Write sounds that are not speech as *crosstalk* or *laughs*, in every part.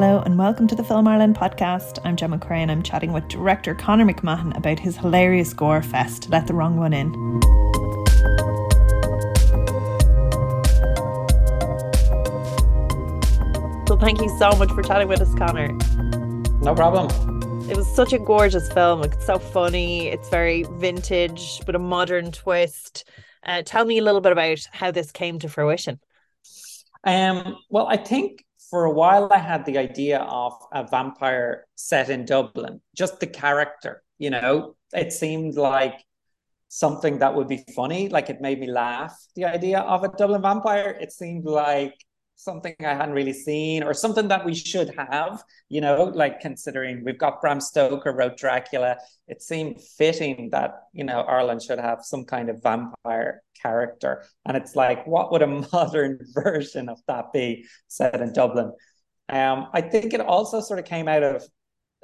Hello and welcome to the Film Ireland podcast. I'm Gemma Creagh and I'm chatting with director Conor McMahon about his hilarious gore fest, Let the Wrong One In. So thank you so much for chatting with us, Conor. No problem. It was such a gorgeous film. It's so funny. It's very vintage, but a modern twist. Uh, tell me a little bit about how this came to fruition. Um, well, I think for a while I had the idea of a vampire set in Dublin, just the character, you know, it seemed like something that would be funny. Like it made me laugh. The idea of a Dublin vampire, it seemed like something I hadn't really seen or something that we should have, you know, like considering we've got Bram Stoker wrote Dracula, it seemed fitting that, you know, Ireland should have some kind of vampire character. And it's like, what would a *laughs* modern version of that be set in Dublin? Um, I think it also sort of came out of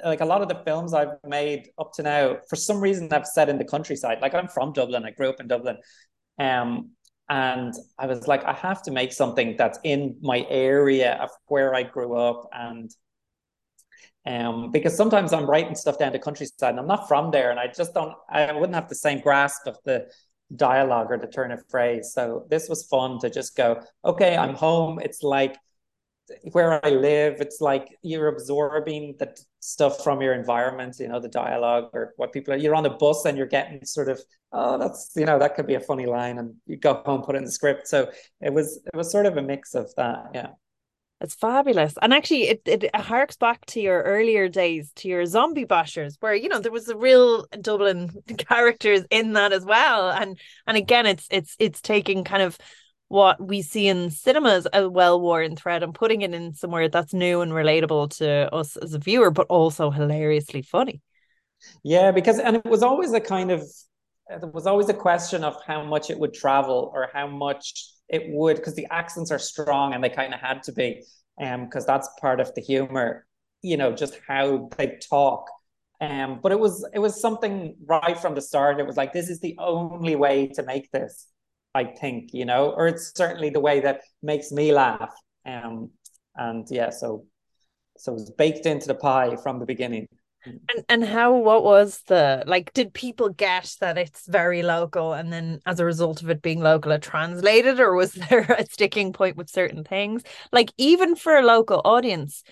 like a lot of the films I've made up to now, for some reason I've set in the countryside. Like I'm from Dublin, I grew up in Dublin. Um, and I was like, I have to make something that's in my area of where I grew up. And um, because sometimes I'm writing stuff down the countryside and I'm not from there and I just don't, I wouldn't have the same grasp of the dialogue or the turn of phrase. So this was fun to just go, okay, I'm home. It's like where I live, it's like you're absorbing the stuff from your environment, you know, the dialogue or what people are. You're on a bus and you're getting sort of, oh, that's you know, that could be a funny line, and you go home, put it in the script. So it was it was sort of a mix of that, yeah. It's fabulous. And actually it, it harks back to your earlier days, to your zombie bashers, where, you know, there was a real Dublin *laughs* characters in that as well. And and again it's it's it's taking kind of what we see in cinemas a well-worn thread and putting it in somewhere that's new and relatable to us as a viewer, but also hilariously funny. Yeah, because and it was always a kind of there was always a question of how much it would travel or how much it would because the accents are strong and they kind of had to be um because that's part of the humor you know just how they talk. Um but it was it was something right from the start. It was like this is the only way to make this I think, you know, or it's certainly the way that makes me laugh. Um, and yeah, so so it was baked into the pie from the beginning. And and how what was the like did people get that it's very local and then as a result of it being local it translated or was *laughs* there a sticking point with certain things? Like even for a local audience,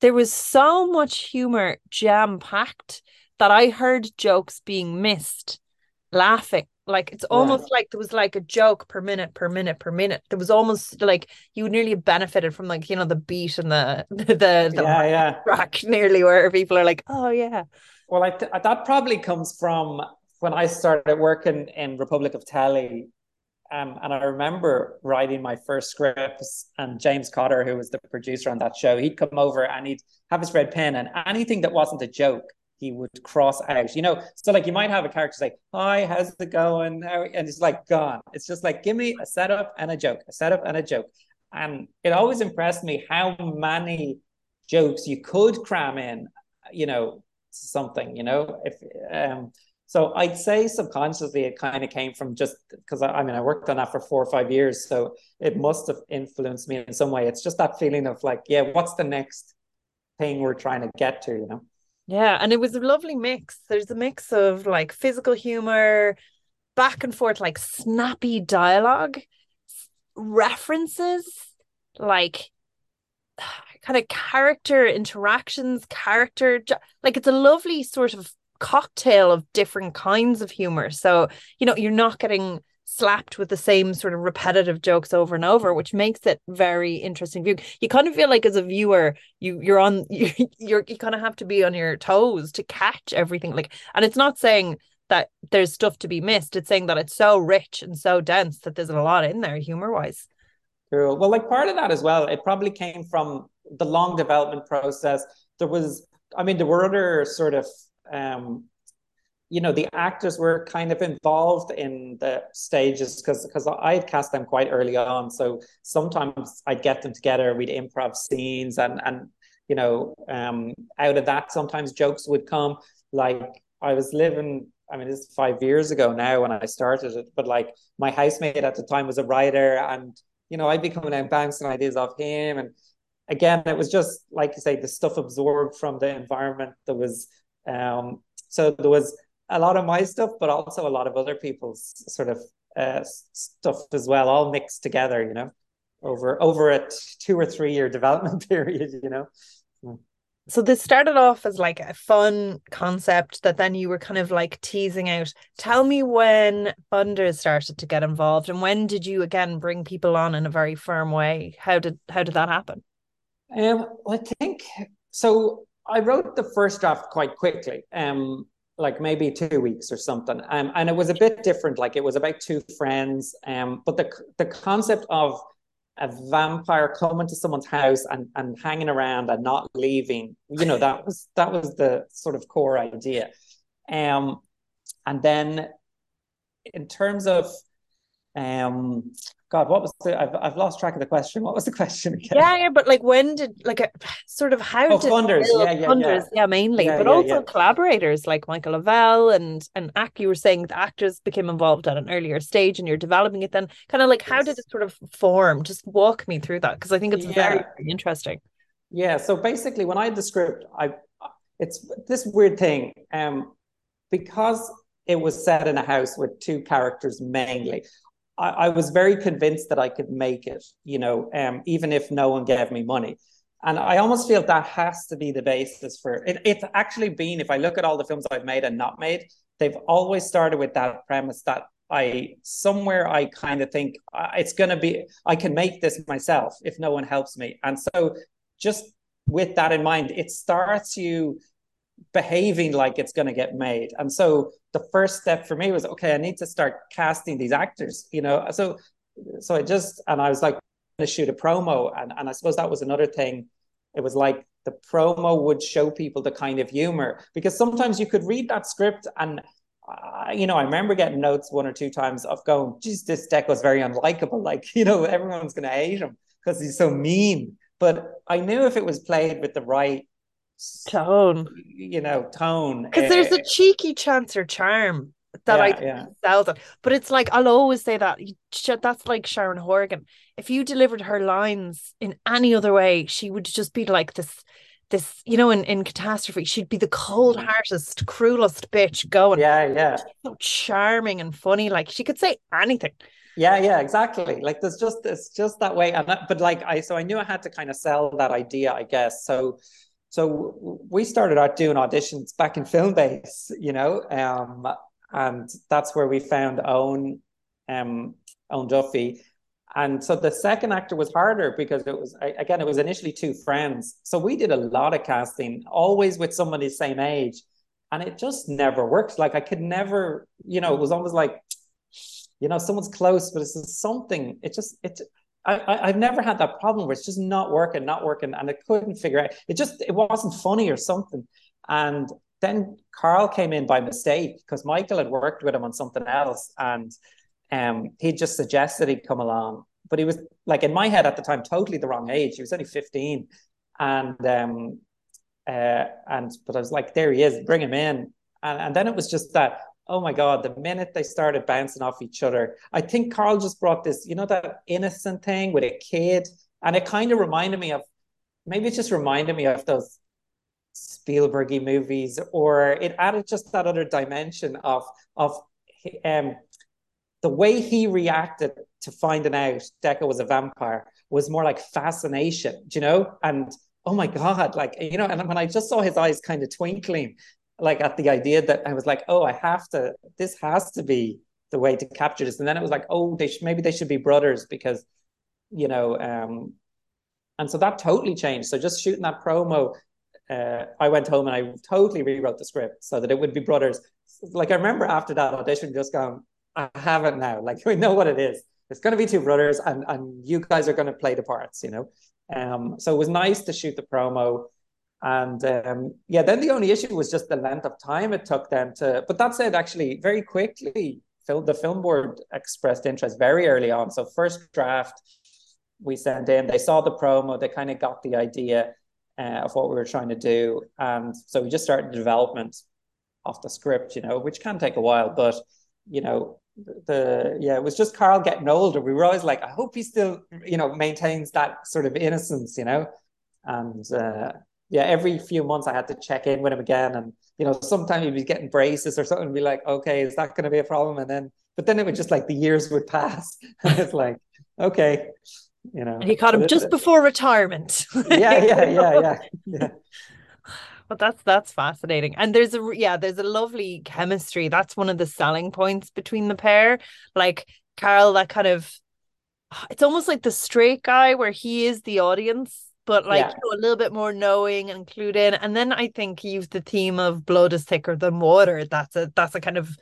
there was so much humor jam packed that I heard jokes being missed, laughing like it's almost yeah. like there was like a joke per minute, per minute, per minute. There was almost like you nearly benefited from like you know the beat and the *laughs* the the, the yeah, yeah. track nearly where people are like, oh yeah. Well, I th- that probably comes from when I started working in Republic of Telly. Um, and I remember writing my first scripts, and James Cotter, who was the producer on that show, he'd come over and he'd have his red pen, and anything that wasn't a joke, he would cross out. You know, so like you might have a character say, "Hi, how's it going?" and it's like gone. It's just like give me a setup and a joke, a setup and a joke, and it always impressed me how many jokes you could cram in. You know, something. You know, if um. So I'd say subconsciously it kind of came from just because I, I mean I worked on that for four or five years, so it must have influenced me in some way. It's just that feeling of like, yeah, what's the next thing we're trying to get to, you know? Yeah, and it was a lovely mix. There's a mix of like physical humor, back and forth, like snappy dialogue, references, like *sighs* kind of character interactions, character like it's a lovely sort of cocktail of different kinds of humor. So, you know, you're not getting slapped with the same sort of repetitive jokes over and over, which makes it very interesting view. You kind of feel like as a viewer, you you're on *laughs* you you're you kind of have to be on your toes to catch everything. Like, and it's not saying that there's stuff to be missed. It's saying that it's so rich and so dense that there's a lot in there humor wise. Cool. Well, like part of that as well, it probably came from the long development process. There was, I mean, there were other sort of um you know the actors were kind of involved in the stages because because I'd cast them quite early on. So sometimes I'd get them together, we'd improv scenes, and and you know um, out of that sometimes jokes would come. Like I was living, I mean, this is five years ago now when I started it, but like my housemate at the time was a writer, and you know I'd be coming out bouncing ideas off him, and again, it was just like you say, the stuff absorbed from the environment. There was um, so there was a lot of my stuff, but also a lot of other people's sort of uh, stuff as well, all mixed together. You know, over over a two or three year *laughs* development period. You know. So this started off as like a fun concept that then you were kind of like teasing out. Tell me when funders started to get involved and when did you again bring people on in a very firm way? How did how did that happen? Um, I think so. I wrote the first draft quite quickly, um, like maybe two weeks or something, um, and it was a bit different. Like it was about two friends, um, but the the concept of a vampire coming to someone's house and, and hanging around and not leaving, you know, that was that was the sort of core idea. Um, and then in terms of um God, what was the? I've, I've lost track of the question. What was the *laughs* question again? Yeah, yeah, but like, when did like a, sort of how oh, did funders, yeah, yeah, funders, yeah. yeah, mainly, Yeah, but yeah, also collaborators like Michael Lavelle and and act. You were saying the actors became involved at an earlier stage, and you're developing it. Then, kind of like, how did Yes. it sort of form? Just walk me through that because I think it's very, very interesting. Yeah. So basically, when I had the script, I it's this weird thing. Um, because it was set in a house with two characters mainly. I, I was very convinced that I could make it, you know, um, even if no one gave me money. And I almost feel that has to be the basis for it. It's actually been, if I look at all the films I've made and not made, they've always started with that premise that I somewhere I kind of think it's going to be, I can make this myself if no one helps me. And so just with that in mind, it starts you behaving like it's going to get made. And so the first step for me was okay, I need to start casting these actors, you know. So so I just and I was like to shoot a promo and and I suppose that was another thing. It was like the promo would show people the kind of humor because sometimes you could read that script and uh, you know, I remember getting notes one or two times of going, geez, this Deco's very unlikable. Like, *laughs* you know, everyone's going to hate him because he's so mean. But I knew if it was played with the right Tone, you know, tone. because there's a eh, eh, cheeky chance or charm that I yeah, think yeah. sells it. But it's like I'll always say that that's like Sharon Horgan. If you delivered her lines in any other way, she would just be like this, this you know, in in catastrophe, she'd be the cold-heartedest, mm. cruelest bitch going. Yeah, yeah. So charming and funny, like she could say anything. Yeah, yeah, exactly. Like there's just it's just that way. And that, but like I so I knew I had to kind of sell that idea, I guess. So so we started out doing auditions back in Filmbase, you know, um, and that's where we found own um, Owen Duffy. And so the second actor was harder because it was again, it was initially two friends. So we did a lot of casting, always with somebody the same age. And it just never worked. Like I could never, you know, it was almost like, you know, someone's close, but it's something, it just it I, I've never had that problem where it's just not working, not working, and I couldn't figure out. It just it wasn't funny or something. And then Karl came in by mistake because Michael had worked with him on something else, and um, he just suggested he'd come along. But he was like in my head at the time, totally the wrong age. He was only fifteen, and um, uh, and but I was like, there he is, bring him in. And, and then it was just that oh my god the minute they started bouncing off each other i think karl just brought this you know that innocent thing with a kid and it kind of reminded me of maybe it just reminded me of those spielbergy movies or it added just that other dimension of of um the way he reacted to finding out Deco was a vampire was more like fascination, you know? And oh my God, like, you know, and when I just saw his eyes kind of twinkling, like at the idea that I was like, oh, I have to, this has to be the way to capture this. And then it was like, oh, they maybe they should be brothers because, you know, um, and so that totally changed. So just shooting that promo, uh, I went home and I totally rewrote the script so that it would be brothers. Like I remember after that audition, just going, I have it now. Like *laughs* we know what it is. It's going to be two brothers, and and you guys are going to play the parts. You know, um. So it was nice to shoot the promo, and um, yeah. Then the only issue was just the length of time it took them to. But that said, actually, very quickly, the film board expressed interest very early on. So first draft we sent in, they saw the promo, they kind of got the idea uh, of what we were trying to do, and so we just started development of the script. You know, which can take a while, but you know the yeah it was just karl getting older we were always like i hope he still you know maintains that sort of innocence you know and uh, yeah, every few months I had to check in with him again, and you know, sometimes he'd be getting braces or something, and be like, okay, is that going to be a problem? And then, but then it would just like the years would pass, *laughs* and it's like, okay, you know. And he caught him just before retirement. *laughs* yeah, yeah, yeah, yeah, *laughs* yeah. But that's that's fascinating. And there's a yeah, there's a lovely chemistry. That's one of the selling points between the pair. Like Karl, that kind of it's almost like the straight guy where he is the audience but like yeah. you know, a little bit more knowing and clued in. And then I think you've the theme of blood is thicker than water. That's a that's a kind of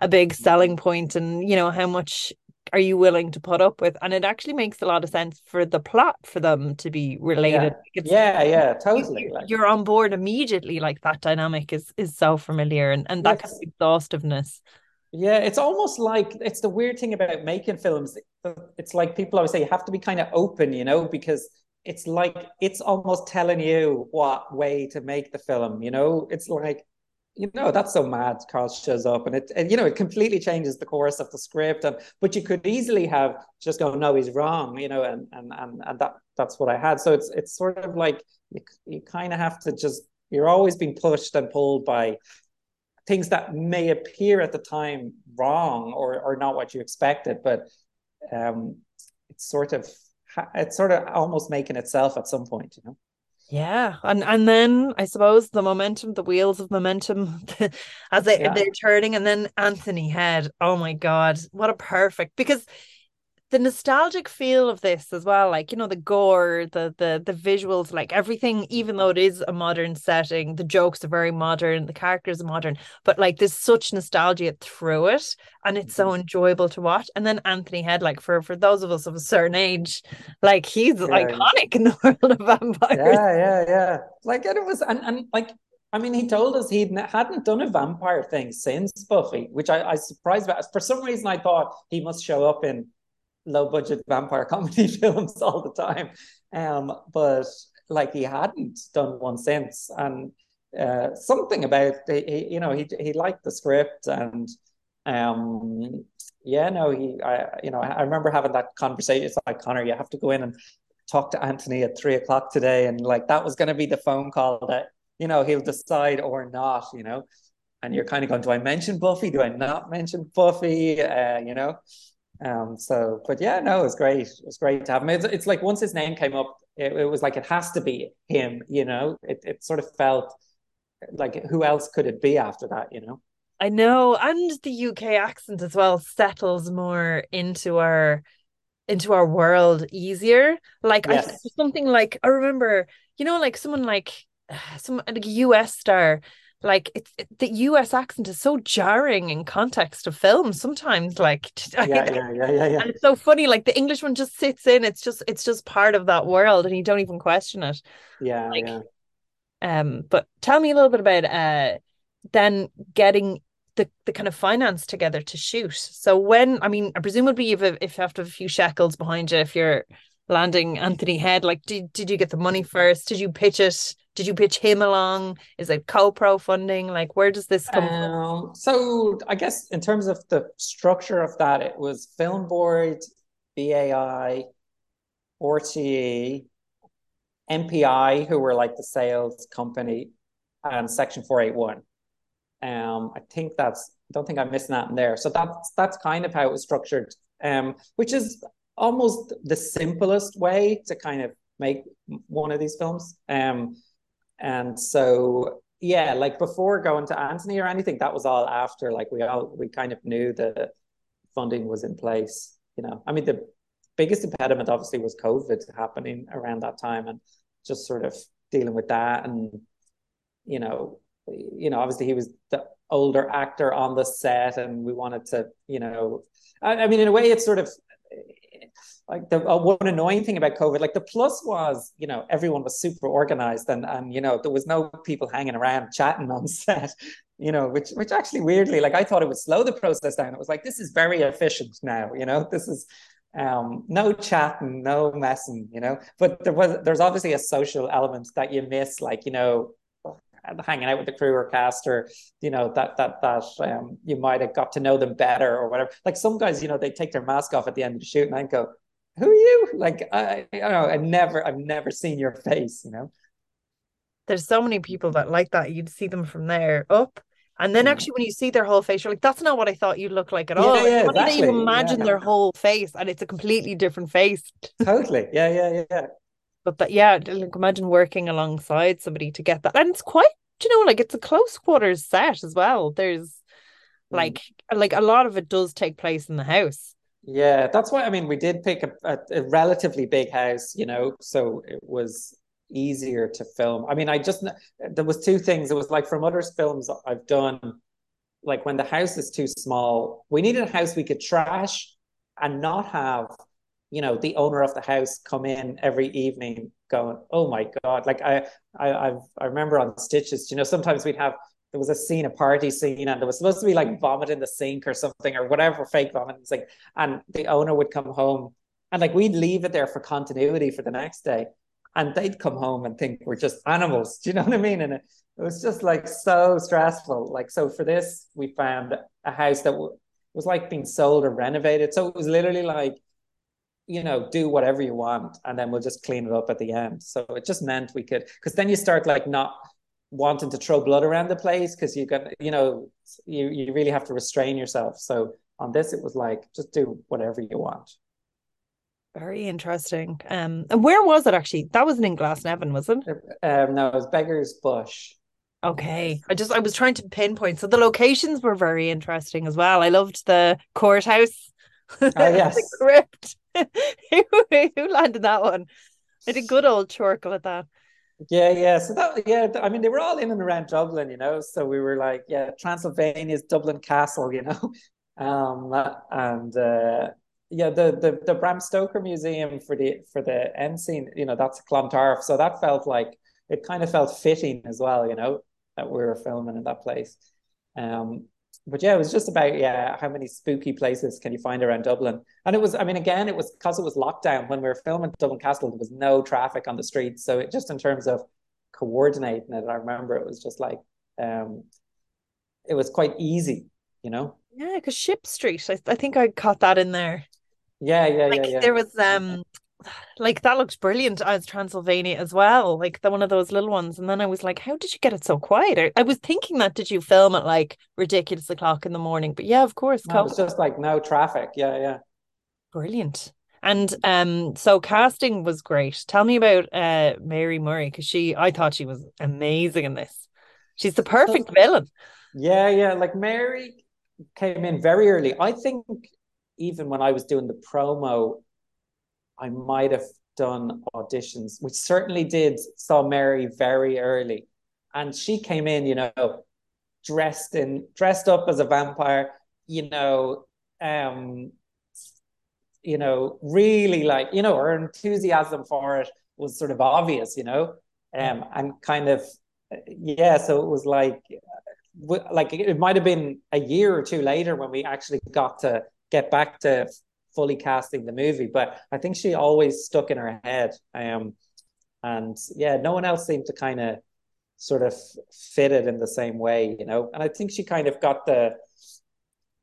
a big selling point, and you know how much are you willing to put up with? And it actually makes a lot of sense for the plot for them to be related. Yeah, yeah, *laughs* yeah, totally. You, you're on board immediately. Like that dynamic is is so familiar, and and that yes. kind of exhaustiveness. Yeah, it's almost like it's the weird thing about making films. It's like people always say you have to be kind of open, you know, because it's like it's almost telling you what way to make the film you know? It's like you know that's so mad karl shows up and it and you know it completely changes the course of the script and but you could easily have just go no he's wrong you know and and and, and that that's what i had. So it's it's sort of like you, you kind of have to just you're always being pushed and pulled by things that may appear at the time wrong or or not what you expected but um it's sort of it's sort of almost making itself at some point, you know. Yeah, and and then I suppose the momentum, the wheels of momentum, *laughs* as they yeah. they're turning, and then Anthony Head. Oh my God, what a perfect because the nostalgic feel of this as well like you know the gore the the the visuals like everything even though it is a modern setting the jokes are very modern the characters are modern but like there's such nostalgia through it and it's so mm-hmm. enjoyable to watch and then Anthony Head like for for those of us of a certain age like he's yeah. iconic in the *laughs* world of vampires yeah yeah yeah like it was and, and like I mean, he told us he hadn't done a vampire thing since Buffy, which I, I surprised about. For some reason, I thought he must show up in low budget vampire *laughs* comedy films all the time. Um, but like he hadn't done one since, and uh, something about he, you know he he liked the script and um yeah no he I you know I remember having that conversation. It's like Conor, you have to go in and talk to Anthony at three o'clock today, and like that was going to be the phone call that you know he'll decide or not, you know. And you're kind of going, do I mention Buffy? Do I not mention Buffy? Uh, you know, um, so, but yeah, no, it was great. It was great to have him. It's, it's like once his name came up, it, it, was like it has to be him. You know, it it sort of felt like who else could it be after that? You know. I know, and the UK accent as well settles more into our into our world easier. Like yes. I, something like I remember, you know, like someone like *sighs* some like a US star like it's it, the US accent is so jarring in context of films sometimes like *laughs* yeah, yeah, yeah, yeah, yeah. and it's so funny like the English one just sits in it's just it's just part of that world and you don't even question it. Yeah like, yeah. um but tell me a little bit about uh then getting the the kind of finance together to shoot. So when I mean presumably if if you have to have a few shekels behind you if you're landing Anthony Head like did did you get the money first? Did you pitch it did you pitch him along? Is it co-pro funding? Like where does this come um, from? So I guess in terms of the structure of that, it was Film Board, BAI, RTE, MPI, who were like the sales company, and Section 481. Um, I think that's don't think I'm missing that in there. So that's that's kind of how it was structured. Um, which is almost the simplest way to kind of make one of these films. Um, and so yeah, like before going to Anthony or anything, that was all after. Like we all we kind of knew the funding was in place. You know, I mean the biggest impediment obviously was COVID happening around that time and just sort of dealing with that and you know you know obviously he was the older actor on the set and we wanted to you know I, I mean in a way it's sort of like the uh, one annoying thing about COVID, like the plus was, you know, everyone was super organized and and you know there was no people hanging around chatting on *laughs* set, you know, which which actually weirdly, like I thought it would slow the process down. It was like this is very efficient now, you know, this is um no chatting, no messing, you know. But there was there's obviously a social element that you miss, like you know, hanging out with the crew or cast or you know that that that um you might have got to know them better or whatever like some guys you know they take their mask off at the end of the shoot and I go who are you? Like, I, I don't know. I never, I've never seen your face, you know? There's so many people that like that. You'd see them from there up. And then actually, when you see their whole face, you're like, that's not what I thought you'd look like at all. Yeah, yeah, how did they even imagine Yeah. their whole face? And it's a completely different face. Totally. Yeah, yeah, yeah. But that, yeah, like imagine working alongside somebody to get that. And it's quite, you know, like it's a close quarters set as well. There's Mm. like, like a lot of it does take place in the house. Yeah, that's why I mean we did pick a, a, a relatively big house, you know, so it was easier to film. I mean, I just there was two things. It was like from other films I've done, like when the house is too small, we needed a house we could trash and not have, you know, the owner of the house come in every evening going, "Oh my God!" Like I, I, I've I remember on Stitches, you know, sometimes we'd have there was a scene, a party scene, and there was supposed to be like mm-hmm. vomit in the sink or something or whatever, fake vomit. It's like, and the owner would come home and like we'd leave it there for continuity for the next day. And they'd come home and think we're just animals. Do you know what I mean? And it, it was just like so stressful. Like, so for this, we found a house that w- was like being sold or renovated. So it was literally like, you know, do whatever you want, and then we'll just clean it up at the end. So it just meant we could, because then you start like not wanting to throw blood around the place because you got, you know, you you really have to restrain yourself. So on this, it was like just do whatever you want. Very interesting. Um, and where was it actually? That wasn't in Glasnevin, was it? Um, no, it was Beggar's Bush. Okay. I just I was trying to pinpoint. So the locations were very interesting as well. I loved the courthouse. Oh *laughs* yes, the crypt. *laughs* who, landed that one? I did a good old chortle at that. yeah, yeah. So that, yeah, I mean, they were all in and around Dublin, you know. So we were like, yeah, Transylvania's Dublin Castle, you know, *laughs* um, and uh, yeah, the the the Bram Stoker Museum for the for the end scene, you know, that's Clontarf. So that felt like it kind of felt fitting as well, you know, that we were filming in that place. Um, but yeah, it was just about yeah, how many spooky places can you find around Dublin? And it was, I mean, again, it was because it was lockdown when we were filming Dublin Castle. There was no traffic on the streets, so it just in terms of coordinating it, I remember it was just like um, it was quite easy, you know. Yeah, because Ship Street. I, I think I caught that in there. Yeah, yeah, Like yeah, yeah. there was um like that looks brilliant as Transylvania as well. Like the one of those little ones. And then I was like, how did you get it so quiet? I, I was thinking that did you film at like ridiculous o'clock in the morning? But yeah, of course, No, it was just like no traffic. Yeah, yeah. Brilliant. And um, so casting was great. Tell me about uh Mary Murray because she, I thought she was amazing in this. She's the perfect So, villain. yeah, yeah. Like Mary came in very early. I think even when I was doing the promo, I might have done auditions, which certainly did saw Mary very early. And she came in, you know, dressed in dressed up as a vampire, you know, um, you know, really like, you know, her enthusiasm for it was sort of obvious, you know, um, and kind of, yeah. So it was like, like it might have been a year or two later when we actually got to get back to fully casting the movie, but I think she always stuck in her head. Um, and yeah, no one else seemed to kind of sort of fit it in the same way, you know. And I think she kind of got the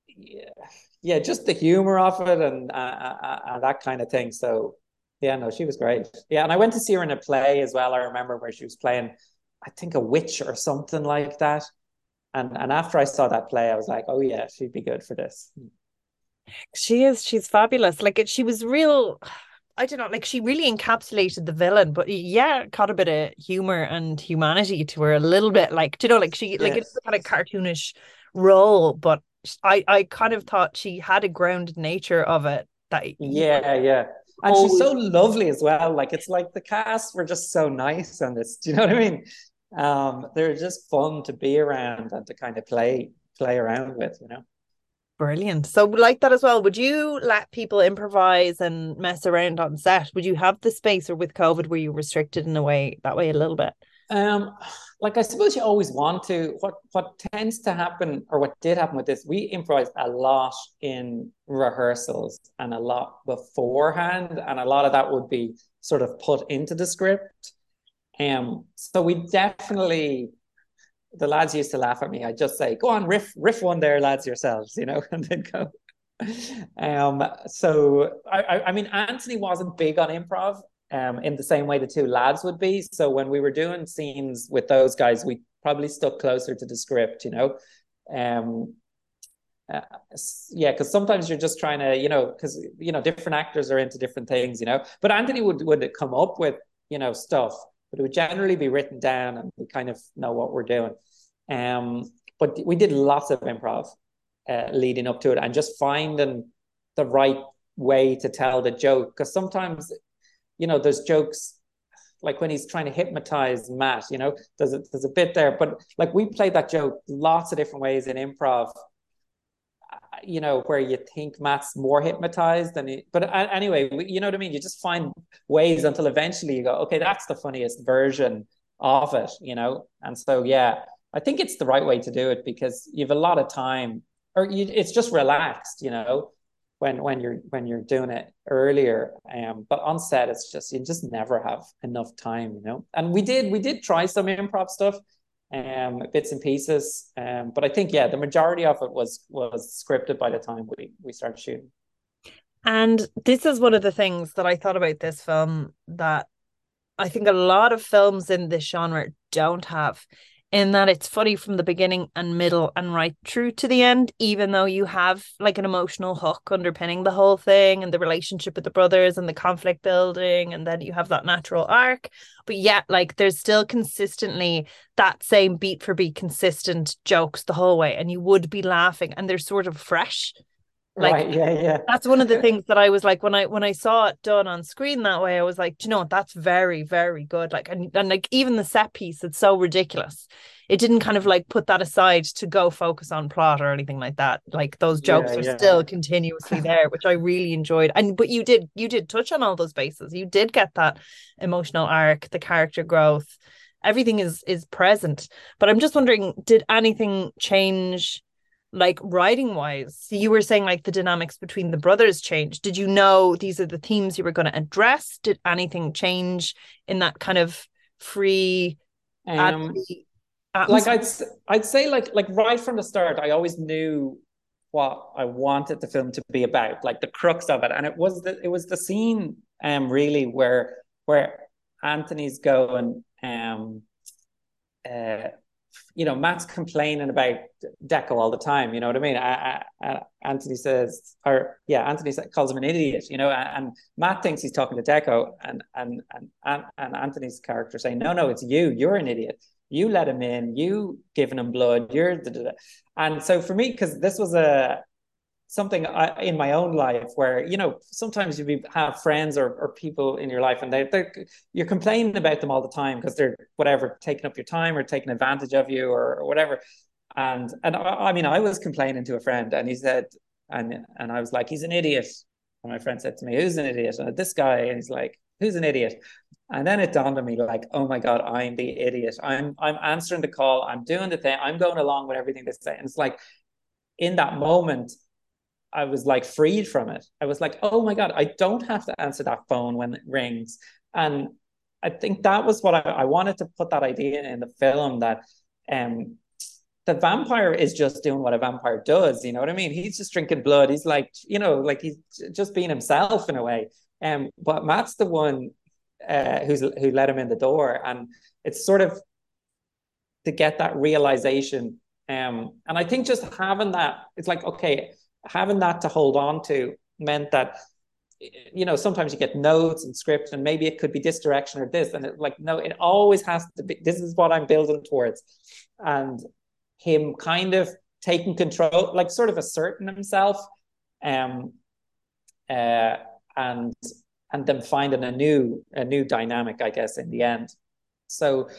yeah, yeah just the humor of it and uh, uh, uh, that kind of thing. So yeah, no, she was great. Yeah, and I went to see her in a play as well. I remember where she was playing, I think a witch or something like that. And and after I saw that play, I was like, oh yeah, she'd be good for this. She is, she's fabulous. Like it, she was real. I don't know, like she really encapsulated the villain, but yeah, caught a bit of humor and humanity to her a little bit. Like, you know, like she like it's kind of cartoonish role, but I I kind of thought she had a grounded nature of it that Yeah, yeah. And she's so lovely as well. Like it's like the cast were just so nice on this. Do you know what I mean? Um, they're just fun to be around and to kind of play play around with, you know. Brilliant. So like that as well. Would you let people improvise and mess around on set? Would you have the space, or with COVID, were you restricted in a way that way a little bit? Um, like I suppose you always want to. What what tends to happen, or what did happen with this, we improvised a lot in rehearsals and a lot beforehand, and a lot of that would be sort of put into the script. Um, so we definitely the lads used to laugh at me. I'd just say, "Go on, riff, riff one there, lads, yourselves," you know, *laughs* and then go. um, so I, I mean, Anthony wasn't big on improv um, in the same way the two lads would be. So when we were doing scenes with those guys, we probably stuck closer to the script, you know. Um, uh, yeah, because sometimes you're just trying to, you know, because you know different actors are into different things, you know. But Anthony would would come up with, you know, stuff, but it would generally be written down, and we kind of know what we're doing. Um, but we did lots of improv uh, leading up to it, and just finding the right way to tell the joke. Because sometimes, you know, there's jokes like when he's trying to hypnotize Matt, you know, there's a, there's a bit there, but like we played that joke lots of different ways in improv you know, where you think Matt's more hypnotized than he, but anyway, you know what I mean? You just find ways until eventually you go, okay, that's the funniest version of it, you know? And so, yeah, I think it's the right way to do it because you have a lot of time or you, it's just relaxed, you know, when, when you're, when you're doing it earlier. Um, but on set, it's just, you just never have enough time, you know? And we did, we did try some improv stuff um, bits and pieces. Um, but I think yeah, the majority of it was was scripted by the time we we started shooting. And this is one of the things that I thought about this film that I think a lot of films in this genre don't have in that it's funny from the beginning and middle and right through to the end, even though you have like an emotional hook underpinning the whole thing and the relationship with the brothers and the conflict building, and then you have that natural arc. But yet, like, there's still consistently that same beat for beat consistent jokes the whole way, and you would be laughing, and they're sort of fresh like right, yeah yeah. that's one of the things that i was like when i when i saw it done on screen that way i was like you know that's very very good. Like and, and like even the set piece it's so ridiculous. It didn't kind of like put that aside to go focus on plot or anything like that. Like those jokes yeah, are yeah. still continuously there which i really enjoyed. And but you did you did touch on all those bases. You did get that emotional arc the character growth. Everything is is present. But i'm just wondering did anything change like writing wise you were saying like the dynamics between the brothers changed. Did you know these are the themes you were going to address? Did anything change in that kind of free um, like i'd i'd say like like right from the start i always knew what i wanted the film to be about like the crux of it. And it was the it was the scene um really where where anthony's going um uh you know, Matt's complaining about Deco all the time. You know what I mean? I, I, Anthony says, or yeah, Anthony calls him an idiot. You know, and Matt thinks he's talking to Deco, and and and and Anthony's character saying, no, no, it's you. You're an idiot. You let him in. You giving him blood. You're the, and so for me, because this was a something I, in my own life where you know sometimes you have friends or, or people in your life and they they you're complaining about them all the time because they're whatever taking up your time or taking advantage of you or, or whatever. And and I, I, mean I was complaining to a friend and he said and and I was like he's an idiot. And my friend said to me who's an idiot? And this guy and he's like who's an idiot? And then it dawned on me like oh my god I'm the idiot. I'm I'm answering the call. I'm doing the thing. I'm going along with everything they say. And it's like in that moment I was like freed from it. I was like, oh my God, I don't have to answer that phone when it rings. And I think that was what I, I wanted to put that idea in the film that um the vampire is just doing what a vampire does. You know what I mean? He's just drinking blood. He's like, you know, like he's just being himself in a way. Um, but Matt's the one uh, who's who let him in the door, and it's sort of to get that realization. Um, and I think just having that, it's like, okay, having that to hold on to meant that you know sometimes you get notes and script and maybe it could be this direction or this and it, like no it always has to be this is what i'm building towards. And him kind of taking control like sort of asserting himself um uh and and then finding a new a new dynamic i guess in the end. So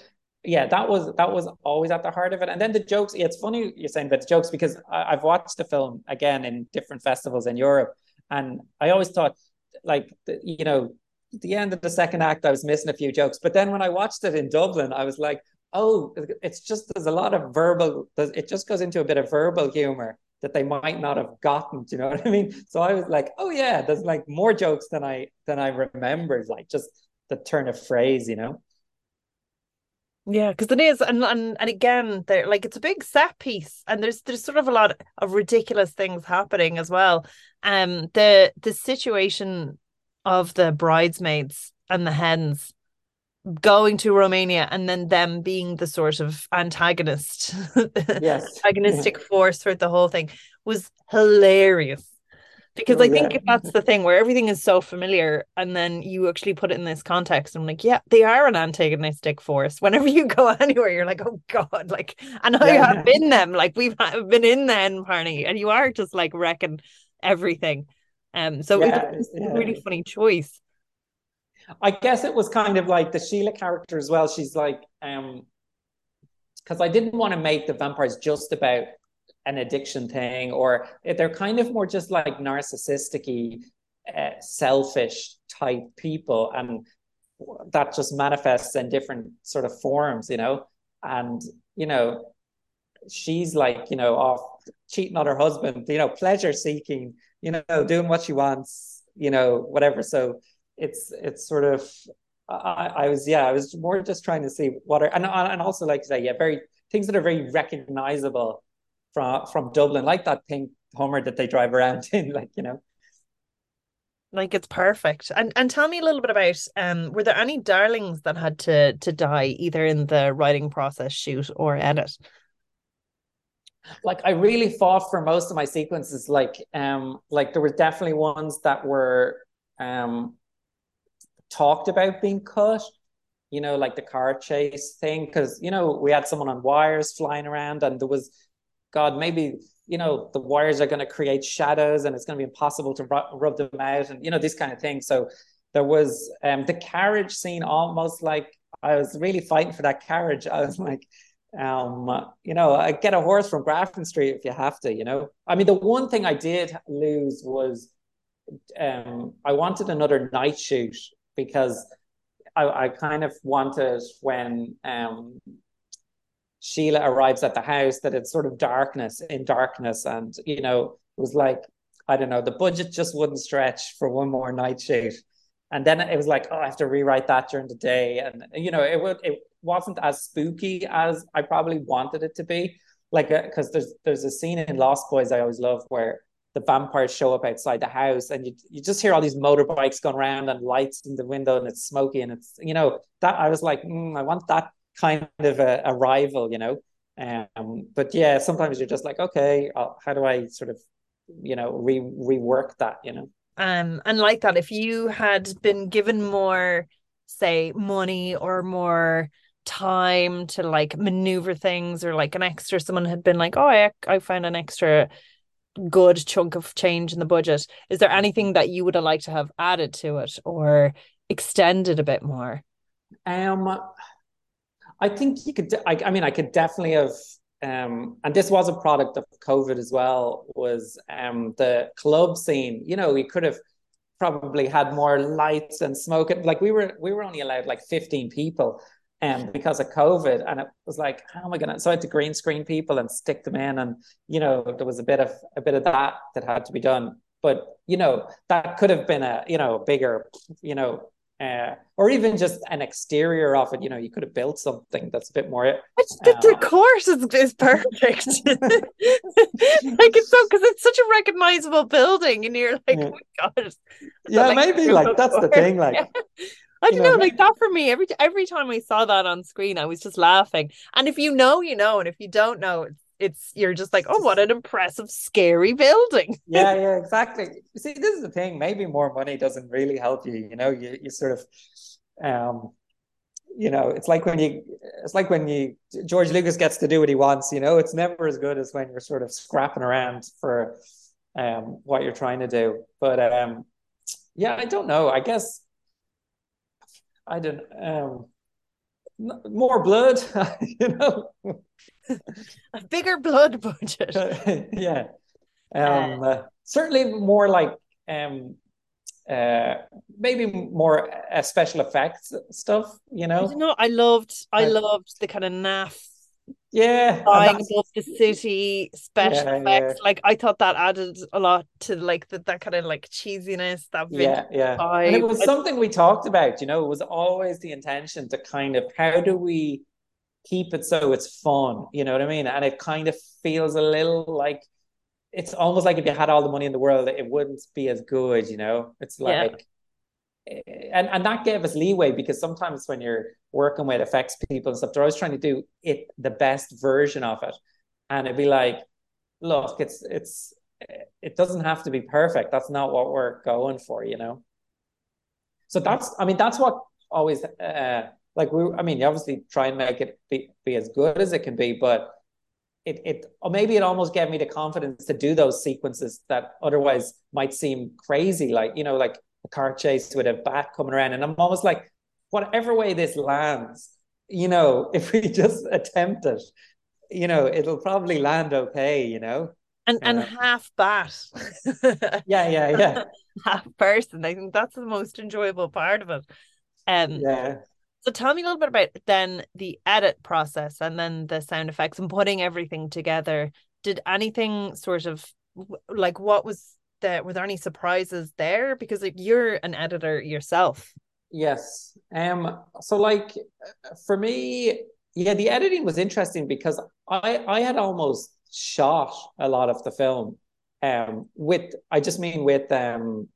yeah, that was that was always at the heart of it. And then the jokes. It's funny you're saying about the jokes because I, have watched the film again in different festivals in Europe, and I always thought, like, you know, the end of the second act, I was missing a few jokes. But then when I watched it in Dublin, I was like, oh, it's just there's a lot of verbal. It just goes into a bit of verbal humor that they might not have gotten. Do you know what I mean? So I was like, oh yeah, there's like more jokes than I than I remembered. Like just the turn of phrase, you know. Yeah, because it is, and and and again, they're like it's a big set piece, and there's there's sort of a lot of ridiculous things happening as well. Um, the the situation of the bridesmaids and the hens going to Romania and then them being the sort of antagonist, *laughs* yes, antagonistic yeah. *laughs* force throughout the whole thing was hilarious because oh, I think yeah. that's the thing where everything is so familiar and then you actually put it in this context. I'm like, yeah, they are an antagonistic force. *laughs* Whenever you go anywhere, you're like, oh God, like, and I yeah. have been them, like we've been in the end party, and you are just like wrecking everything. Um, so yeah, it's a really funny choice. I guess it was kind of like the Sheila character as well. She's like, um, because I didn't want to make the vampires just about an addiction thing, or they're kind of more just like narcissistic uh, selfish type people, and that just manifests in different sort of forms, you know. And you know, she's like, you know, off cheating on her husband, you know, pleasure seeking, you know, doing what she wants, you know, whatever. So it's it's sort of I, I was yeah I was more just trying to see what are and and also like to say yeah very things that are very recognizable from from Dublin, like that pink Hummer that they drive around in, *laughs* like you know. Like it's perfect. And and tell me a little bit about um were there any darlings that had to to die either in the writing process, shoot or edit? Like I really fought for most of my sequences. Like um like there were definitely ones that were um talked about being cut you know, like the car chase thing, because you know we had someone on wires flying around, and there was God, maybe you know the wires are going to create shadows and it's going to be impossible to ru- rub them out and you know this kind of thing. So there was um the carriage scene almost like i was really fighting for that carriage. I was like um you know i get a horse from grafton street if you have to you know. I mean the one thing i did lose was um i wanted another night shoot because i, I kind of wanted when um Sheila arrives at the house that it's sort of darkness in darkness. And, you know, it was like, I don't know, the budget just wouldn't stretch for one more night shoot. And then it was like, oh, I have to rewrite that during the day. And, you know, it would, it wasn't as spooky as I probably wanted it to be. Like, because uh, there's, there's a scene in Lost Boys I always love where the vampires show up outside the house and you, you just hear all these motorbikes going around and lights in the window and it's smoky and it's you know that I was like mm, I want that kind of a, a rival, you know. Um, but yeah, sometimes you're just like, okay, uh, how do I sort of, you know, re rework that, you know? Um, and like that, if you had been given more, say, money or more time to like maneuver things, or like an extra, someone had been like, oh, I I found an extra good chunk of change in the budget. Is there anything that you would have liked to have added to it or extended a bit more? Um, I think you could. I, I mean, I could definitely have. Um, and this was a product of COVID as well. Was um, the club scene? You know, we could have probably had more lights and smoke. Like we were, we were only allowed like fifteen people, um, because of COVID, and it was like, how am I gonna? So I had to green screen people and stick them in, and you know, there was a bit of a bit of that that had to be done. But you know, that could have been a you know bigger you know uh, or even just an exterior of it. You know, you could have built something that's a bit more. the, uh, the course is, is perfect. *laughs* like it's so because it's such a recognizable building, and you're like, yeah. oh my god. Yeah, like maybe like that's the thing. Like, yeah. *laughs* I don't know, know, like that for me. Every every time I saw that on screen, I was just laughing. And if you know, you know, and if you don't know, it's it's you're just like, oh, what an impressive, scary building. *laughs* yeah, yeah, exactly. See, this is the thing. Maybe more money doesn't really help you. You know, you you sort of, um, you know, it's like when you, it's like when you George Lucas gets to do what he wants. You know, it's never as good as when you're sort of scrapping around for, um, what you're trying to do. But um, yeah, I don't know. I guess I don't um more blood, *laughs* you know. *laughs* a bigger blood budget. *laughs* yeah. Um, uh, uh, certainly more like um, uh, maybe more uh, special effects stuff, you know. I know. I loved, I uh, loved the kind of naff yeah flying above the city special yeah, effects yeah. like i thought that added a lot to like the, that kind of like cheesiness that yeah yeah vibe. and it was something we talked about you know it was always the intention to kind of how do we keep it so it's fun. You know what I mean? And it kind of feels a little like it's almost like if you had all the money in the world, it wouldn't be as good. You know, it's like. Yeah. And, and that gave us leeway because sometimes when you're working with effects people and stuff, they're always trying to do it the best version of it. And it'd be like, look, it's it's it doesn't have to be perfect. That's not what we're going for, you know. So that's, I mean, that's what always uh, like we. I mean, obviously try and make it be, be as good as it can be, but it it or maybe it almost gave me the confidence to do those sequences that otherwise might seem crazy, like you know, like a car chase with a bat coming around, and I'm almost like, whatever way this lands, you know, *laughs* if we just attempt it, you know, it'll probably land okay, you know and and uh, half bat. *laughs* yeah, yeah, yeah. *laughs* half person. I think that's the most enjoyable part of it. Um, yeah. So tell me a little bit about then the edit process and then the sound effects and putting everything together. Did anything sort of like what was there? Were there any surprises there? Because like you're an editor yourself. Yes. Um. So like for me, yeah, the editing was interesting because I I had almost shot a lot of the film um with i just mean with um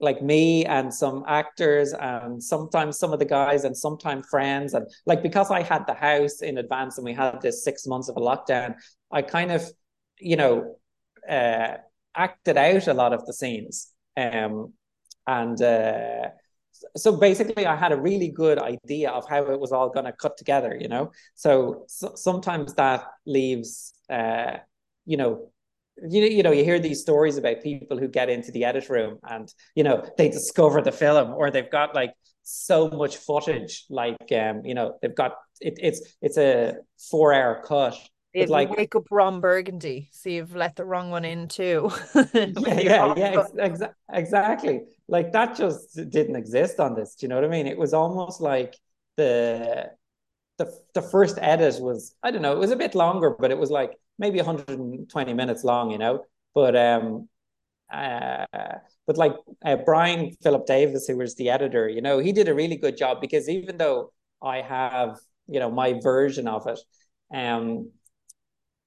like me and some actors and sometimes some of the guys and sometimes friends and like because i had the house in advance and we had this six months of a lockdown i kind of you know uh acted out a lot of the scenes um and uh so basically i had a really good idea of how it was all going to cut together you know so, so sometimes that leaves uh, you know, you, you know, you hear these stories about people who get into the edit room and, you know, they discover the film or they've got like so much footage, like, um, you know, they've got, it, it's, it's a four hour cut. It's like wake up Ron Burgundy, so you've let the wrong one in too. *laughs* yeah, yeah, yeah, ex- exactly. Like that just didn't exist on this. Do you know what I mean? It was almost like the the the first edit was I don't know, it was a bit longer, but it was like maybe 120 minutes long, you know. But um, uh, but like uh, Brian Philip Davis, who was the editor, you know, he did a really good job because even though I have, you know, my version of it, um,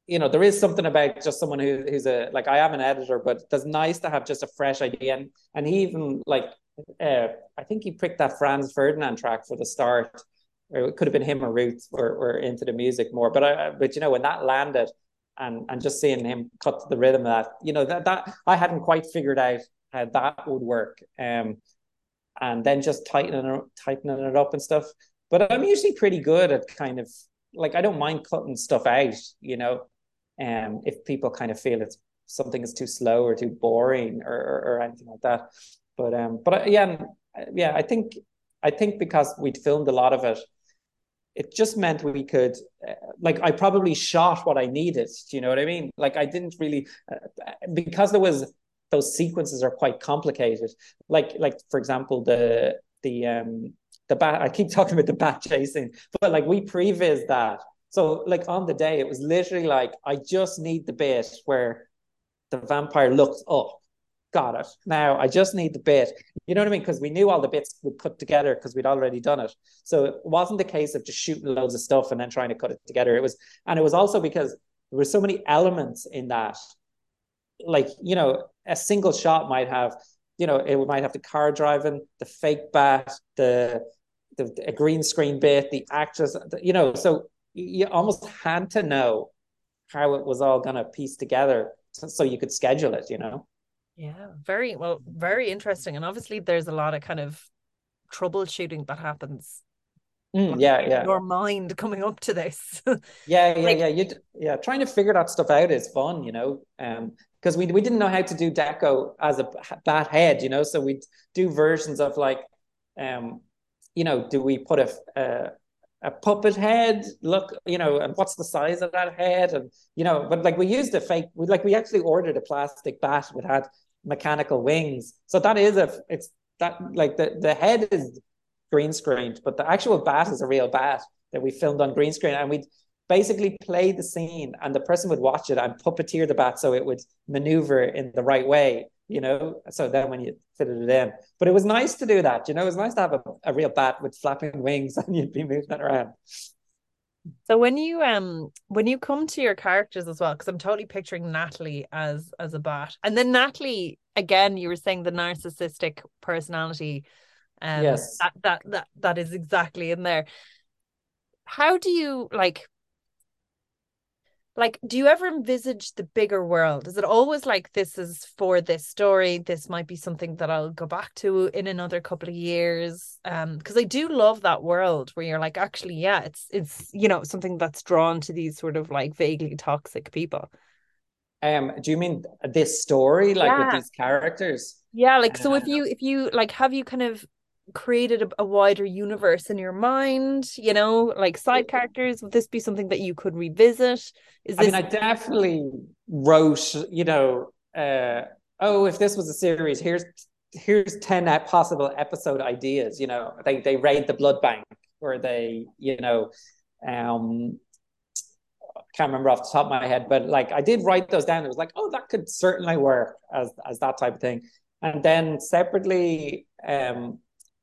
you know, there is something about just someone who, who's a like I am an editor, but it's nice to have just a fresh idea. And and he even like uh, I think he picked that Franz Ferdinand track for the start, or it could have been him or Ruth were, were into the music more. But I but you know when that landed, and and just seeing him cut to the rhythm of that, you know, that that I hadn't quite figured out how that would work. Um, and then just tightening tightening it up and stuff. But I'm usually pretty good at kind of like I don't mind cutting stuff out, you know. Um, if people kind of feel it's something is too slow or too boring or, or, or anything like that. But um, but yeah, yeah, I think I think because we'd filmed a lot of it it just meant we could uh, like i probably shot what i needed do you know what i mean like i didn't really uh, because there was those sequences are quite complicated like like for example the the um the bat i keep *laughs* talking about the bat chasing but like we previs that so like on the day it was literally like i just need the bit where the vampire looks up got it. Now I just need the bit. You know what I mean? Because we knew all the bits would put together because we'd already done it. So it wasn't the case of just shooting loads of stuff and then trying to cut it together. It was, and it was also because there were so many elements in that. Like, you know, a single shot might have, you know, it might have the car driving, the fake bat, the the, the green screen bit, the actors, you know, so you almost had to know how it was all going to piece together so, so you could schedule it, you know. Yeah, very well, very interesting. And obviously, there's a lot of kind of troubleshooting that happens. Mm, yeah, yeah. Your mind coming up to this. *laughs* yeah, yeah, like, yeah. You yeah, trying to figure that stuff out is fun, you know. Um, because we we didn't know how to do deco as a bat head, you know. So we'd do versions of like, um, you know, do we put a, a a puppet head look you know and what's the size of that head and you know but like we used a fake we like we actually ordered a plastic bat that had mechanical wings. So that is a it's that like the the head is green screened, but the actual bat is a real bat that we filmed on green screen, and we basically play the scene, and the person would watch it and puppeteer the bat so it would maneuver in the right way. You know, so then when you fitted it in, but it was nice to do that. You know, it was nice to have a, a real bat with flapping wings *laughs* and you'd be moving it around. So when you um when you come to your characters as well, because I'm totally picturing Natalie as as a bat, and then Natalie again, you were saying the narcissistic personality. Um, yes, that that that that is exactly in there. How do you like? Like do you ever envisage the bigger world? Is it always like this is for this story. This might be something that i'll go back to in another couple of years. Um because i do love that world where you're like actually yeah it's it's you know something that's drawn to these sort of like vaguely toxic people. Um do you mean this story like yeah. with these characters? Yeah like so if you if you like have you kind of created a, a, wider universe in your mind you know like side characters would this be something that you could revisit? Is this... i mean i definitely wrote you know uh oh if this was a series here's here's 10 possible episode ideas you know they they raid the blood bank or they you know um can't remember off the top of my head but like i did write those down. It was like oh that could certainly work as as that type of thing. And then separately um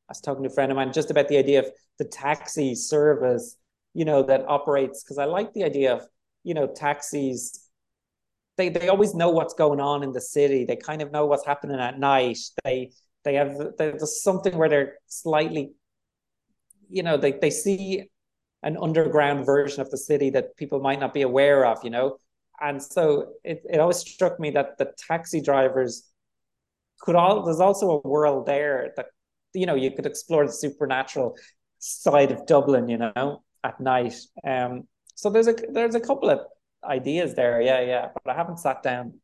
was talking to a friend of mine just about the idea of the taxi service, you know, that operates because I like the idea of, you know, taxis. They they always know what's going on in the city. They kind of know what's happening at night. They they have there's something where they're slightly, you know, they they see an underground version of the city that people might not be aware of, you know. And so it, it always struck me that the taxi drivers could all there's also a world there that you know you could explore the supernatural side of Dublin, you know, at night. Um, so there's a there's a couple of ideas there, yeah, yeah, but I haven't sat down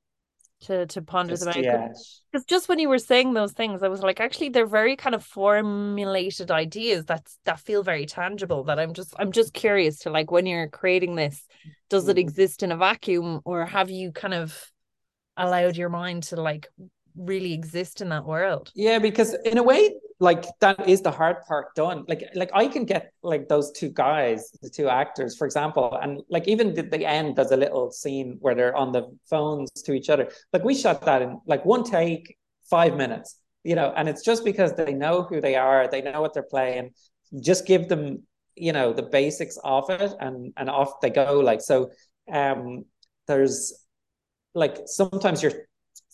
to to ponder just them out. Because just when you were saying those things, I was like, actually, they're very kind of formulated ideas that that feel very tangible. That I'm just I'm just curious to like when you're creating this, does it mm. exist in a vacuum, or have you kind of allowed your mind to like really exist in that world? Yeah, because in a way, like that is the hard part done. Like like i can get like those two guys the two actors for example and like even at the end there's a little scene where they're on the phones to each other. Like we shot that in like one take five minutes you know and it's just because they know who they are they know what they're playing just give them you know the basics of it and and off they go like so um there's like sometimes you're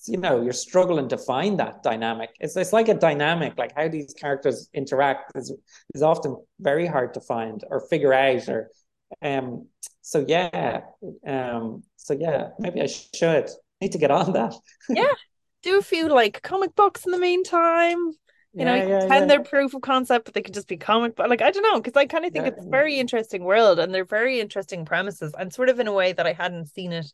you know you're struggling to find that dynamic it's, it's like a dynamic like how these characters interact is, is often very hard to find or figure out or um so yeah um so yeah maybe i should need to get on that *laughs* yeah do a few like comic books in the meantime you know, yeah, yeah. their proof of concept, but they could just be comic. But like, I don't know, because I kind of think yeah. it's a very interesting world, and they're very interesting premises, and sort of in a way that I hadn't seen it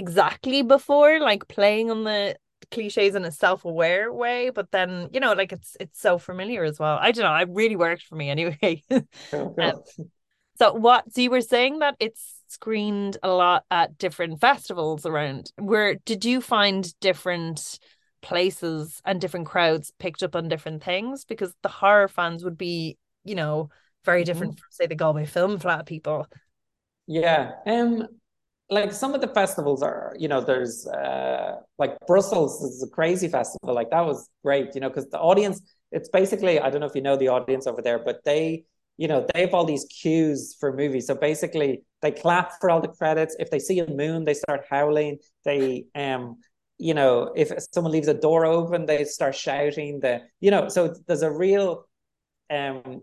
exactly before, like playing on the cliches in a self-aware way, but then you know, like it's it's so familiar as well. I don't know, it really worked for me anyway. *laughs* um, so what so you were saying that it's screened a lot at different festivals around. Where did you find different places and different crowds picked up on different things? Because the horror fans would be, you know, very different mm-hmm. from say the Galway Film Fleadh people. Yeah. Um like some of the festivals are, you know, there's uh, like Brussels is a crazy festival. Like that was great, you know, because the audience, it's basically, I don't know if you know the audience over there, but they, you know, they have all these cues for movies. So basically they clap for all the credits. If they see a moon, they start howling. They, um, you know, if someone leaves a door open, they start shouting. The, you know, so there's a real um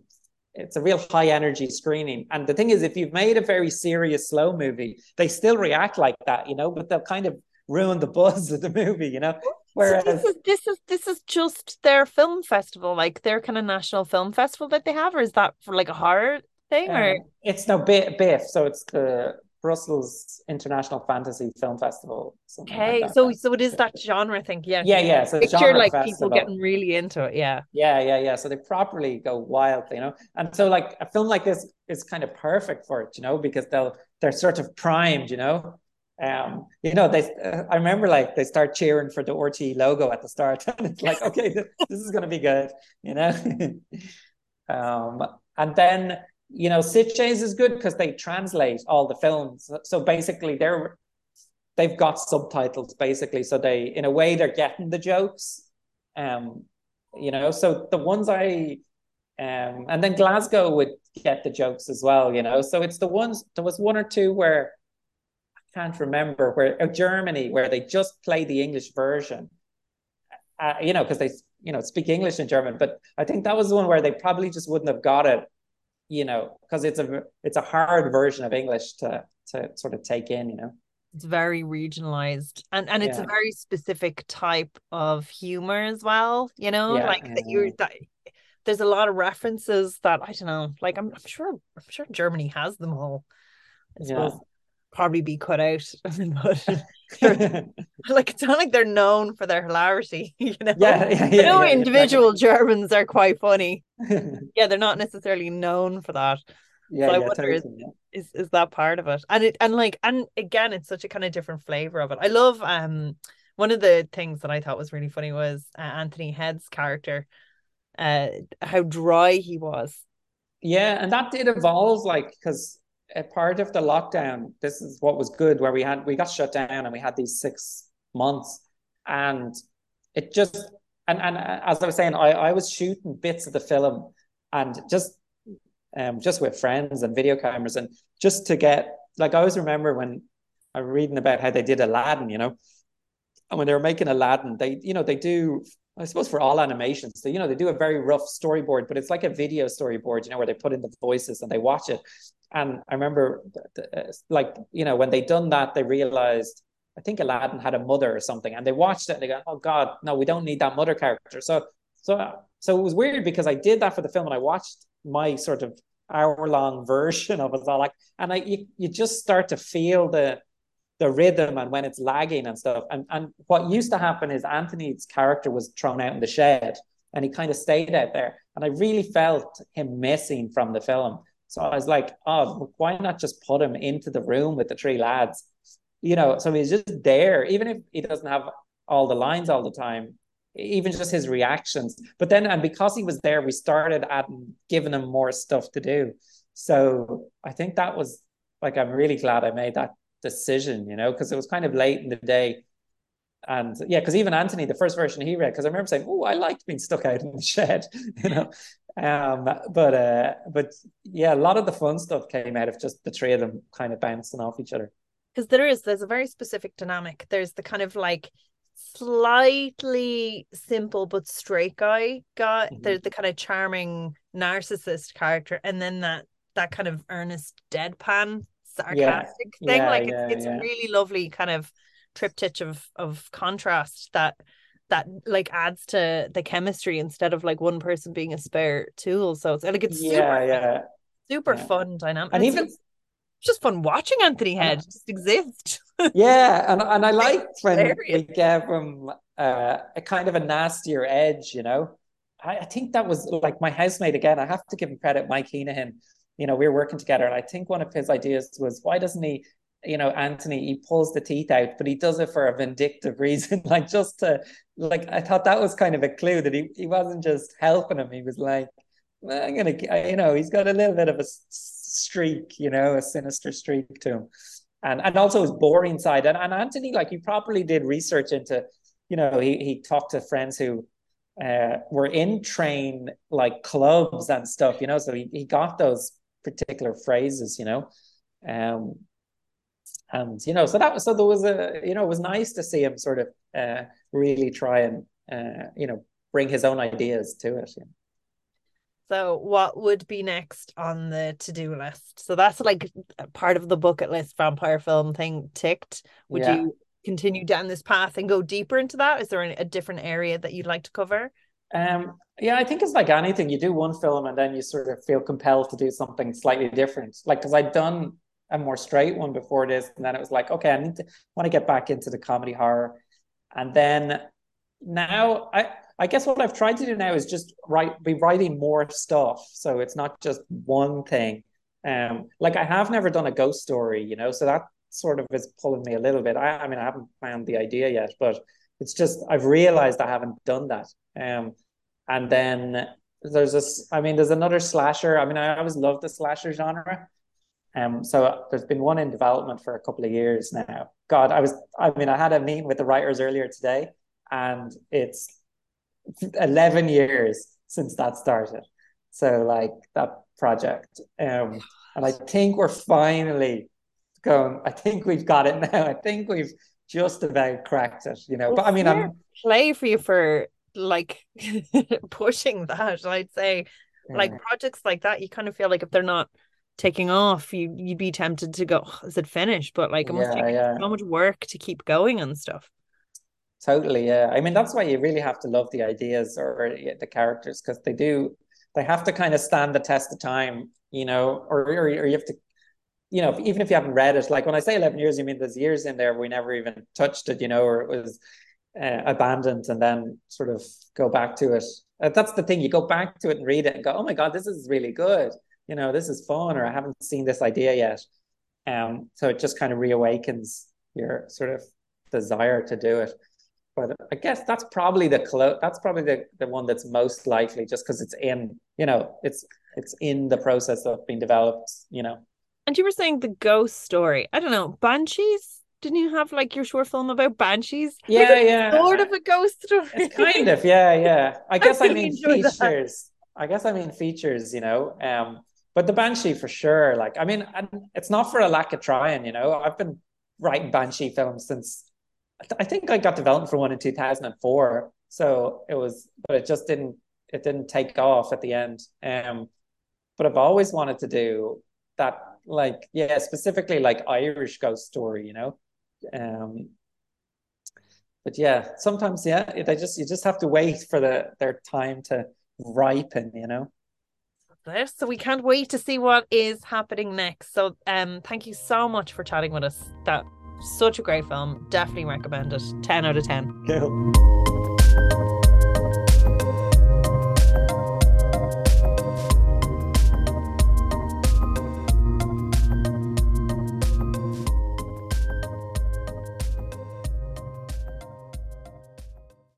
it's a real high energy screening. And the thing is, if you've made a very serious slow movie, they still react like that, you know, but they'll kind of ruin the buzz of the movie, you know. Whereas so this is this is this is just their film festival, like their kind of national film festival that they have, or is that for like a horror thing? Or um, it's no BIFF, so it's the Brussels International Fantasy Film Festival. Okay, like so so it is that genre thing, yeah. Yeah, yeah. So picture like festival. people getting really into it, yeah. Yeah, yeah, yeah. So they properly go wild, you know. And so like a film like this is kind of perfect for it, you know, because they'll they're sort of primed, you know. Um, you know, they. Uh, I remember like they start cheering for the RTÉ logo at the start, *laughs* and it's like, okay, this, this is going to be good, you know. *laughs* um, and then you know, Sitges is good because they translate all the films. So basically, they're they've got subtitles basically, so they in a way they're getting the jokes. Um, you know, so the ones I Um, and then Glasgow would get the jokes as well, you know. So it's the ones there was one or two where I can't remember where Germany where they just play the English version, uh, you know, because they you know speak English and German. But I think that was the one where they probably just wouldn't have got it, you know, because it's a it's a hard version of English to to sort of take in, you know? It's very regionalized and and it's yeah. a very specific type of humor as well you know? Yeah, like yeah, that you're that there's a lot of references that I don't know like I'm, I'm sure I'm sure Germany has them all I suppose probably be cut *laughs* out but *laughs* *laughs* like it's not like they're known for their hilarity you know yeah, yeah, yeah, I know individual Germans are quite funny yeah they're not necessarily known for that yeah, so I wonder is, is is that part of it? And it and like and again, it's such a kind of different flavor of it. I love um one of the things that I thought was really funny was uh, Anthony Head's character, uh, how dry he was. Yeah, and that did evolve, like because a part of the lockdown, this is what was good, where we had we got shut down and we had these six months, and it just and and uh, as I was saying, I I was shooting bits of the film and just um, just with friends and video cameras, and just to get like I always remember when I'm reading about how they did Aladdin, you know, and when they were making Aladdin, they you know they do I suppose for all animations, So, you know they do a very rough storyboard, but it's like a video storyboard, you know, where they put in the voices and they watch it. And I remember, uh, like you know, when they done that, they realized I think Aladdin had a mother or something, and they watched it and they go, "Oh God, no, we don't need that mother character." So, so, so it was weird because I did that for the film and I watched my sort of hour long *laughs* version of it all like and I you, you just start to feel the the rhythm and when it's lagging and stuff and and what used to happen is Anthony's character was thrown out in the shed and he kind of stayed out there and I really felt him missing from the film so I was like oh why not just put him into the room with the three lads you know so he's just there even if he doesn't have all the lines all the time even just his reactions. But then, and because he was there, we started adding, giving him more stuff to do. So I think that was like, I'm really glad I made that decision, you know, because it was kind of late in the day. And yeah, because even Anthony, the first version he read, because I remember saying, "Oh, I liked being stuck out in the shed," *laughs* you know. Um, but uh, but yeah, a lot of the fun stuff came out of just the three of them kind of bouncing off each other. Because there is, there's a very specific dynamic. There's the kind of like slightly simple but straight guy guy mm-hmm. the, the kind of charming narcissist character and then that that kind of earnest deadpan sarcastic yeah. thing yeah, like yeah, it's, it's a really lovely kind of triptych of of contrast that that like adds to the chemistry instead of like one person being a spare tool so it's like it's yeah super, yeah super fun dynamic and, and even just fun watching Anthony Head just exist. *laughs* yeah, and and I like when we gave him uh, a kind of a nastier edge, you know. I, I, think that was like my housemate again. I have to give him credit, Mike Heenahan. You know, we were working together, and I think one of his ideas was why doesn't he, you know, Anthony, he pulls the teeth out, but he does it for a vindictive *laughs* reason, like just to like I thought that was kind of a clue that he, he wasn't just helping him, he was like, I'm gonna you know, he's got a little bit of a streak, you know, a sinister streak to him. And and also his boring side. And, and Anthony, like he properly did research into, you know, he he talked to friends who uh, were in train like clubs and stuff, you know. So he, he got those particular phrases, you know. Um and you know, so that was so there was a you know, it was nice to see him sort of uh really try and uh, you know, bring his own ideas to it. You know? So, what would be next on the to do list? So, that's like part of the bucket list vampire film thing ticked. Would yeah. you continue down this path and go deeper into that? Is there a different area that you'd like to cover? Um, yeah, I think it's like anything. You do one film and then you sort of feel compelled to do something slightly different. Like, because I'd done a more straight one before this, and then it was like, okay, I need to want to get back into the comedy horror. And then now I I guess what I've tried to do now is just write be writing more stuff. So it's not just one thing. Um, like I have never done a ghost story, you know, so that sort of is pulling me a little bit. I, I mean, I haven't found the idea yet, but it's just I've realized I haven't done that. Um, and then there's this. I mean, there's another slasher. I mean, I always loved the slasher genre. Um, so there's been one in development for a couple of years now. God, I was. I mean, I had a meeting with the writers earlier today, and it's 11 years since that started. So like that project. Um, and I think we're finally going, I think we've got it now. I think we've just about cracked it, you know. Well, but I mean I'm play for you for like *laughs* pushing that, I'd say. Yeah. Like mm. projects like that, you kind of feel like if they're not taking off, you you'd be tempted to go, oh, is it finished? But like it must yeah, take yeah. so much work to keep going and stuff. Totally, yeah. I mean, that's why you really have to love the ideas or the characters because they do, they have to kind of stand the test of time, you know, or, or, or you have to, you know, even if you haven't read it, like when I say 11 years, you mean there's years in there we never even touched it, you know, or it was uh, abandoned and then sort of go back to it. Uh, that's the thing. You go back to it and read it and go, oh my God, this is really good. You know, this is fun, or I haven't seen this idea yet. Um, so it just kind of reawakens your sort of desire to do it but I guess that's probably the clo- that's probably the, the one that's most likely just because it's in you know it's it's in the process of being developed you know and you were saying the ghost story. I don't know banshees? Didn't you have like your short film about banshees? Yeah yeah. sort of a ghost story. It's kind of yeah yeah. I *laughs* guess I, I mean features that. I guess I mean features you know um but the banshee for sure like I mean it's not for a lack of trying you know. I've been writing banshee films since I think I got development for one in 2004. So it was, but it just didn't, it didn't take off at the end. Um, but I've always wanted to do that, like, yeah, specifically like Irish ghost story, you know? Um, but yeah, sometimes, yeah, they just, you just have to wait for the, their time to ripen, you know? So we can't wait to see what is happening next. So um thank you so much for chatting with us. That such a great film. Definitely recommend it. 10 out of 10. Cool.